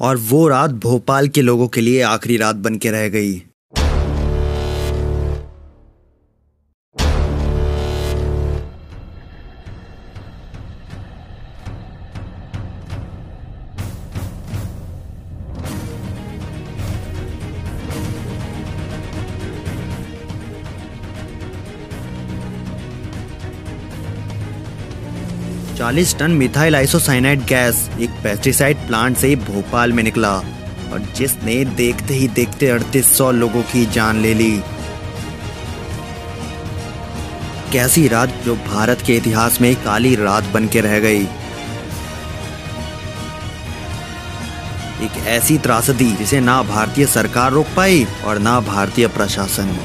और वो रात भोपाल के लोगों के लिए आखिरी रात बन के रह गई। चालीस टन मिथाइल आइसोसाइनाइड गैस एक पेस्टिसाइड प्लांट से भोपाल में निकला और जिसने देखते ही देखते अड़तीस सौ लोगों की जान ले ली। कैसी रात जो भारत के इतिहास में काली रात बन के रह गई। एक ऐसी त्रासदी जिसे ना भारतीय सरकार रोक पाई और ना भारतीय प्रशासन।